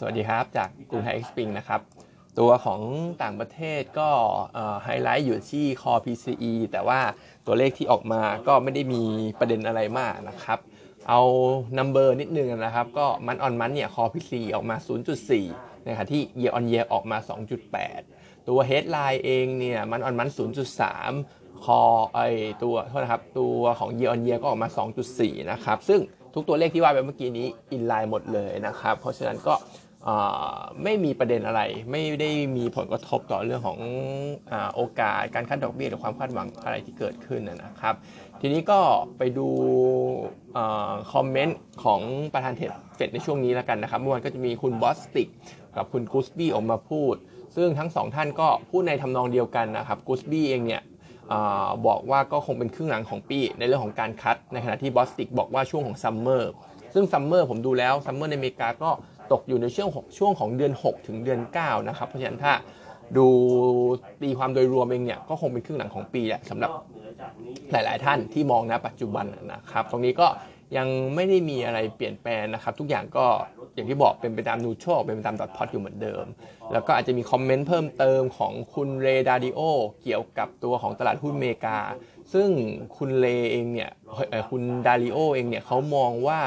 สวัสดีครับ จากกรุงไทยเอ็กซ์ปิงนะครับ ตัวของต่างประเทศก็ไฮไลท์อยู่ที่คอ PCE แต่ว่าตัวเลขที่ออกมาก็ไม่ได้มีประเด็นอะไรมากนะครับเอานัมเบอร์นิดนึงนะครับ ก็มันออนมันเนี่ยคอ PCE ออกมา 0.4นะครับที่ year on year ออกมา 2.8 ตัว headline เองเนี่ยมันออนมัน 0.3 คอไอตัวโทษนะครับ ตัวของ year on year ก็ออกมา 2.4 นะครับ ซึ่งทุกตัวเลขที่ว่าไปเมื่อกี้นี้อินไลน์หมดเลยนะครับ เพราะฉะนั้นก็ ไม่มีประเด็นอะไร ไม่ได้มีผลกระทบต่อเรื่องของอโอกาสการคัดดอกเบี้ยหรือความคาดหวังอะไรที่เกิดขึ้นนะครับ ทีนี้ก็ไปดูคอมเมนต์ของประธานเฟดในช่วงนี้แล้วกันนะครับเมื่อวานก็จะมีคุณบอสติกกับคุณกูสบี้ออกมาพูด ซึ่งทั้งสองท่านก็พูดในทำนองเดียวกันนะครับกูสบี้เองเนี่ยบอกว่าก็คงเป็นครึ่งหลังของปีในเรื่องของการ cut ในขณะที่บอสติกบอกว่าช่วงของ summer ซึ่ง summer ผมดูแล้ว summer ในอเมริกาก็ ตกอยู่ในช่วงช่วงของเดือน 6 ถึงเดือน 9 นะครับ เพราะฉะนั้นถ้าดูตีความโดยรวมเองเนี่ยก็คงเป็นครึ่งหลังของปีแหละสำหรับหลาย ๆ ท่านที่มองนะปัจจุบันนะครับ ตรงนี้ก็ยังไม่ได้มีอะไรเปลี่ยนแปลงนะครับ ทุกอย่างก็อย่างที่บอกเป็นไปตามนูโชเป็นไปตาม dot plot อยู่เหมือนเดิม แล้วก็อาจจะมี comment เพิ่มเติมของคุณ Ray Dalioเกี่ยวกับตัวของตลาดหุ้นอเมริกา ซึ่งคุณเลเองเนี่ยคุณดาริโอเองเนี่ยเขามองว่า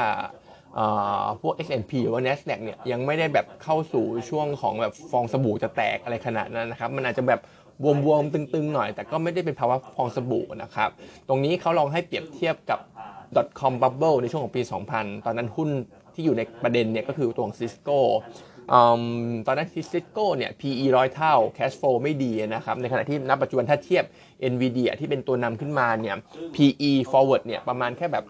พวก S&P หรือว่า NASDAQ เนี่ยยังไม่ได้แบบเข้าสู่ช่วงของแบบฟองสบู่จะแตกอะไรขนาดนั้นนะครับ มันอาจจะแบบบวมๆตึงๆหน่อย แต่ก็ไม่ได้เป็นภาวะฟองสบู่นะครับ ตรงนี้เขาลองให้เปรียบเทียบกับ .com bubble ในช่วงของปี 2000 ตอนนั้นหุ้นที่อยู่ในประเด็นเนี่ยก็คือตัวของซิสโก ตอนนั้นที่ Cisco เนี่ย PE ร้อยเท่า cash flow ไม่ดีนะครับ ในขณะที่ณปัจจุบันถ้าเทียบ NVIDIA ที่เป็นตัวนำขึ้นมาเนี่ย PE forward เนี่ย ประมาณแค่แบบ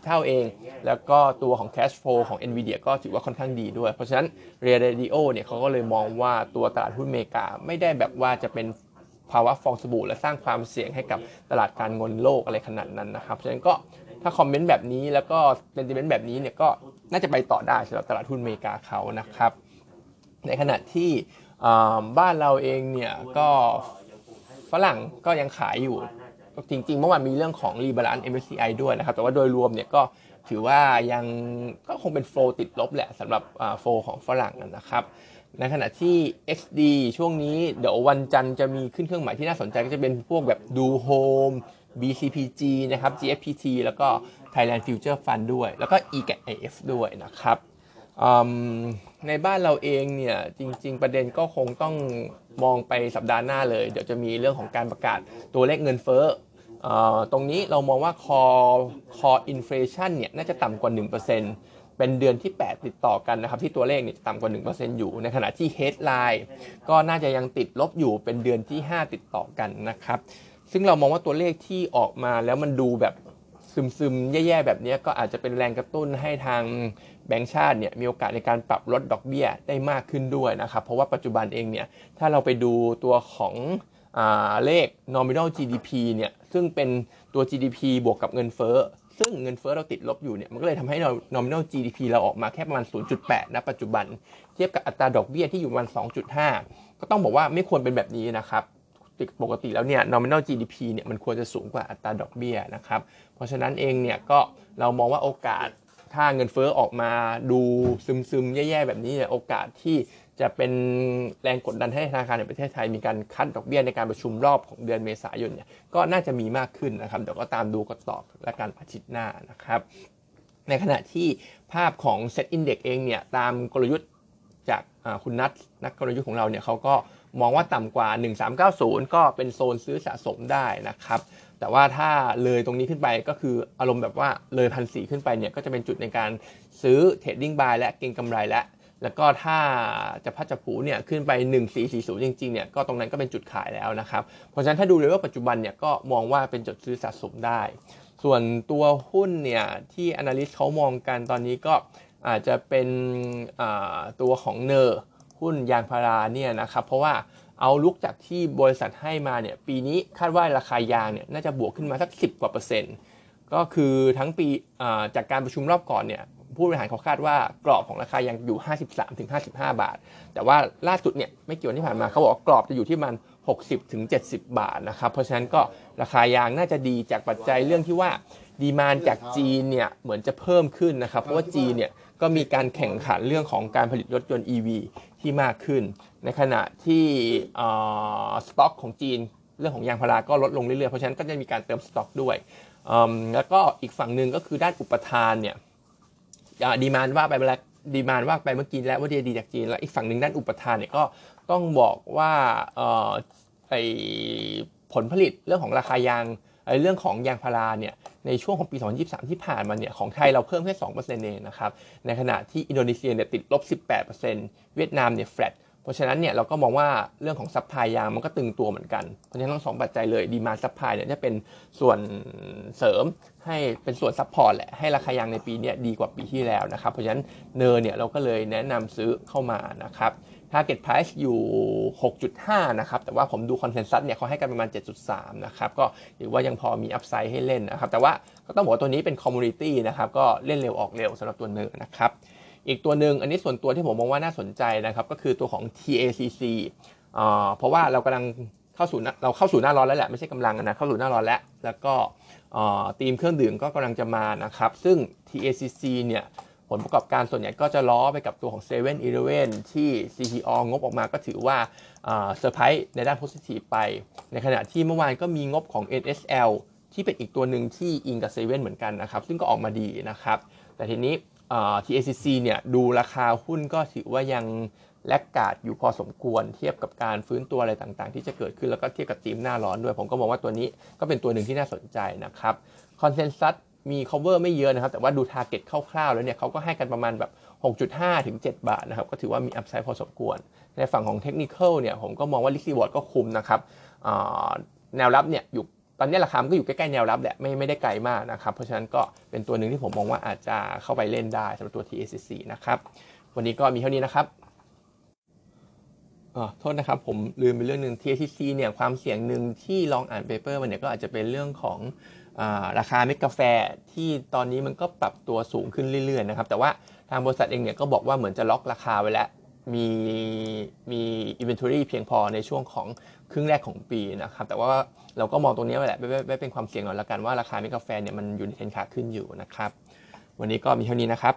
30-40 เท่าเอง แล้วก็ตัวของ cash flow ของ NVIDIA ก็ถือว่าค่อนข้างดีด้วย เพราะฉะนั้น Radio เนี่ยเขาก็เลยมองว่าตัวตลาดหุ้นอเมริกาไม่ได้แบบว่าจะเป็นภาวะฟองสบู่และสร้างความเสี่ยงให้กับตลาดการเงินโลกอะไรขนาดนั้นนะครับ ฉะนั้นก็ถ้าคอมเมนต์แบบนี้แล้วก็sentiment แบบนี้เนี่ยก็ น่าจะไปต่อได้สำหรับตลาดหุ้นอเมริกาเขานะครับ ในขณะที่บ้านเราเองเนี่ยก็ฝรั่งก็ยังขายอยู่จริงๆ เมื่อวานมีเรื่องของ rebalance MSCI ด้วยนะครับ แต่ว่าโดยรวมเนี่ยก็ถือว่ายังก็คงเป็น flow ติดลบแหละสำหรับ flow ของฝรั่งนะครับ ในขณะที่ XD ช่วงนี้เดี๋ยววันจันทร์จะมีขึ้นเครื่องหมายที่น่าสนใจก็จะเป็นพวกแบบดูโฮมม BCPG นะครับ GFPT แล้วก็ Thailand Future Fund ด้วย แล้วก็ EGF ด้วยนะครับในบ้านเราเองเนี่ยจริง ๆ ประเด็นก็คงต้องมองไปสัปดาห์หน้าเลย เดี๋ยวจะมีเรื่องของการประกาศตัวเลขเงินเฟ้อตรงนี้เรามองว่าคอคออินฟลชันเนี่ยน่าจะต่ำกว่า 1%เป็นเดือนที่ 8 ติดต่อกันนะครับ ที่ตัวเลขเนี่ยต่ำกว่า 1%อยู่ในขณะที่ headline ก็น่าจะยังติดลบอยู่เป็นเดือนที่ 5 ติดต่อกันนะครับ ซึ่งเรามองว่าตัวเลขที่ออกมาแล้วมันดูแบบ ซึมๆ แย่ๆ แบบนี้ก็อาจจะเป็นแรงกระตุ้นให้ทางแบงก์ชาติเนี่ยมีโอกาสในการปรับลดดอกเบี้ยได้มากขึ้นด้วยนะครับ เพราะว่าปัจจุบันเองเนี่ยถ้าเราไปดูตัวของเลข nominal GDP เนี่ยซึ่งเป็นตัว GDP บวกกับเงินเฟ้อซึ่งเงินเฟ้อเราติดลบอยู่เนี่ยมันก็เลยทำให้เรา nominal GDP เราออกมาแค่ประมาณ 0.8 นะปัจจุบัน เทียบกับอัตราดอกเบี้ยที่อยู่ประมาณ 2.5 ก็ต้องบอกว่าไม่ควรเป็นแบบนี้นะครับ ปกติแล้วเนี่ย nominal GDP เนี่ยมันควรจะสูงกว่าอัตราดอกเบี้ยนะครับ เพราะฉะนั้นเองเนี่ยก็เรามองว่าโอกาสถ้าเงินเฟ้อออกมาดูซึมๆ แย่ๆ แบบนี้เนี่ยโอกาสที่จะเป็นแรงกดดันให้ธนาคารในประเทศไทยมีการคัดดอกเบี้ยในการประชุมรอบของเดือนเมษายนเนี่ยก็น่าจะมีมากขึ้นนะครับเดี๋ยวก็ตามดูกันต่อและการอาทิตย์หน้านะครับ ในขณะที่ภาพของ SET Index เองเนี่ยตามกลยุทธ์จากคุณนัทนักกลยุทธ์ของเราเนี่ยเขาก็ มองว่าต่ำกว่า 1390 ก็เป็นโซนซื้อสะสมได้นะครับแต่ว่าถ้าเลยตรงนี้ขึ้นไปก็คืออารมณ์แบบว่าเลยพันสี่ขึ้นไปเนี่ยก็จะเป็นจุดในการซื้อ trading buy และเก็งกำไรและแล้วก็ถ้าจะพลัดจะผลูเนี่ยขึ้นไป 1440 จริงๆเนี่ยก็ตรงนั้นก็เป็นจุดขายแล้วนะครับ เพราะฉะนั้นถ้าดูเลยว่าปัจจุบันเนี่ยก็มองว่าเป็นจุดซื้อสะสมได้ ส่วนตัวหุ้นเนี่ยที่ analyst เขามองกันตอนนี้ก็อาจจะเป็นตัวของเนอร์ หุ้นยางพาราเนี่ยนะครับเพราะว่าเอาลุกจากที่บริษัทให้มาเนี่ยปีนี้คาดว่าราคายางเนี่ยน่าจะบวกขึ้นมาสัก 10 กว่าเปอร์เซ็นต์ ก็คือทั้งปีจากการประชุมรอบก่อนเนี่ยผู้บริหารเขาคาดว่ากรอบของราคายางอยู่ 53-55 บาท แต่ว่าล่าสุดเนี่ยไม่เกี่ยวที่ผ่านมาเขาบอกกรอบจะอยู่ที่มัน 60 70 บาทนะครับเพราะฉะนั้นก็ราคายางน่าจะดีจากปัจจัยเรื่องที่ว่า ดีมานจากจีนเนี่ยเหมือนจะเพิ่มขึ้นนะครับ เพราะว่าจีนเนี่ยก็มีการแข่งขันเรื่องของการผลิตรถยนต์ EV ที่มากขึ้น ในขณะที่สต็อกของจีนเรื่องของยางพาราก็ลดลงเรื่อยๆ เพราะฉะนั้นก็จะมีการเติมสต็อกด้วย แล้วก็อีกฝั่งหนึ่งก็คือด้านอุปทานเนี่ยdemand ว่าไปแล้ว demand ว่าไปเมื่อกี้แล้วว่าดีดีจากจีนแล้วอีกฝั่งหนึ่งด้านอุปทานเนี่ยก็ต้องบอกว่าไอผลผลิตเรื่องของราคายางเรื่องของยางพาราเนี่ย ในช่วงของปี 2023 ที่ผ่านมาเนี่ยของไทยเราเพิ่มแค่2%เองนะครับในขณะที่อินโดนีเซียเนี่ยติดลบ 18%เวียดนามเนี่ยแฟลตเพราะฉะนั้นเนี่ยเราก็มองว่าเรื่องของ supply ยางมันก็ตึงตัวเหมือนกัน เพราะฉะนั้นทั้งสองปัจจัยเลย demand supply เนี่ยจะเป็นส่วนเสริมให้เป็นส่วน support แหละให้ราคายางในปีนี้ดีกว่าปีที่แล้วนะครับเพราะฉะนั้น NER เนี่ยเราก็เลยแนะนำซื้อเข้ามานะครับ Target Price อยู่ 6.5 นะครับ แต่ว่าผมดู Consensus เนี่ยเขาให้กันประมาณ 7.3 นะครับ ก็ถือว่ายังพอมี upside ให้เล่นนะครับ แต่ว่าก็ต้องบอกว่าตัวนี้เป็น commodity นะครับ ก็เล่นเร็วออกเร็วสำหรับตัว NER นะครับ อีกตัวหนึ่งอันนี้ส่วนตัวที่ผมมองว่าน่าสนใจนะครับ ก็คือตัวของ TACC เพราะว่าเรากำลังเข้าสู่เราเข้าสู่หน้าร้อนแล้วแหละ ไม่ใช่กำลังนะ เข้าสู่หน้าร้อนแล้ว แล้วก็ทีมเครื่องดื่มก็กำลังจะมานะครับ ซึ่ง TACC เนี่ย ผลประกอบการส่วนใหญ่ก็จะล้อไปกับตัวของ7 e เ e ่ e อที่ CPO งบออกมาก็ถือว่าเซอร์ไพรส์ในด้านโพสิทีฟไป ในขณะที่เมื่อวานก็มีงบของ NSL ที่เป็นอีกตัวหนึ่งที่อิงกับเซเว่นเหมือนกันนะครับ ซึ่งก็ออกมาดีนะครับ แต่ทีนี้ TACC เนี่ยดูราคาหุ้นก็ถือว่ายังแลกกาดอยู่พอสมควรเทียบกับการฟื้นตัวอะไรต่างๆ ที่จะเกิดขึ้นแล้วก็เทียบกับทีมหน้าร้อนด้วย ผมก็มองว่าตัวนี้ก็เป็นตัวหนึ่งที่น่าสนใจนะครับคอนเซนแซส มี cover ไม่เยอะนะครับ แต่ว่าดู target คร่าวๆ แล้วเนี่ยเขาก็ให้กันประมาณแบบ 6.5 ถึง 7 บาทนะครับ ก็ถือว่ามี upside พอสมควร ในฝั่งของ technical เนี่ย ผมก็มองว่า risk reward ก็คุมนะครับแนวรับเนี่ยอยู่ตอนนี้ราคาก็อยู่ใกล้ ๆ แนวรับแหละไม่ไม่ได้ไกลมากนะครับ เพราะฉะนั้นก็เป็นตัวหนึ่งที่ผมมองว่าอาจจะเข้าไปเล่นได้สำหรับตัว TACC นะครับ วันนี้ก็มีเท่านี้นะครับอ๋อโทษนะครับ ผมลืมไปเรื่องหนึ่ง TACC เนี่ยความเสี่ยงหนึ่งที่ลองอ่าน paper มันเนี่ยก็อาจจะเป็นเรื่องของ ราคาเม็ดกาแฟที่ตอนนี้มันก็ปรับตัวสูงขึ้นเรื่อยๆนะครับ แต่ว่าทางบริษัทเองเนี่ยก็บอกว่าเหมือนจะล็อกราคาไว้แล้ว มีมี inventory เพียงพอในช่วงของครึ่งแรกของปีนะครับ แต่ว่าเราก็มองตรงนี้ไว้แหละไม่เป็นความเสี่ยงหน่อยละกันว่าราคาเม็ดกาแฟเนี่ยมันอยู่ในเทรนขาขึ้นอยู่นะครับ วันนี้ก็มีเท่านี้นะครับ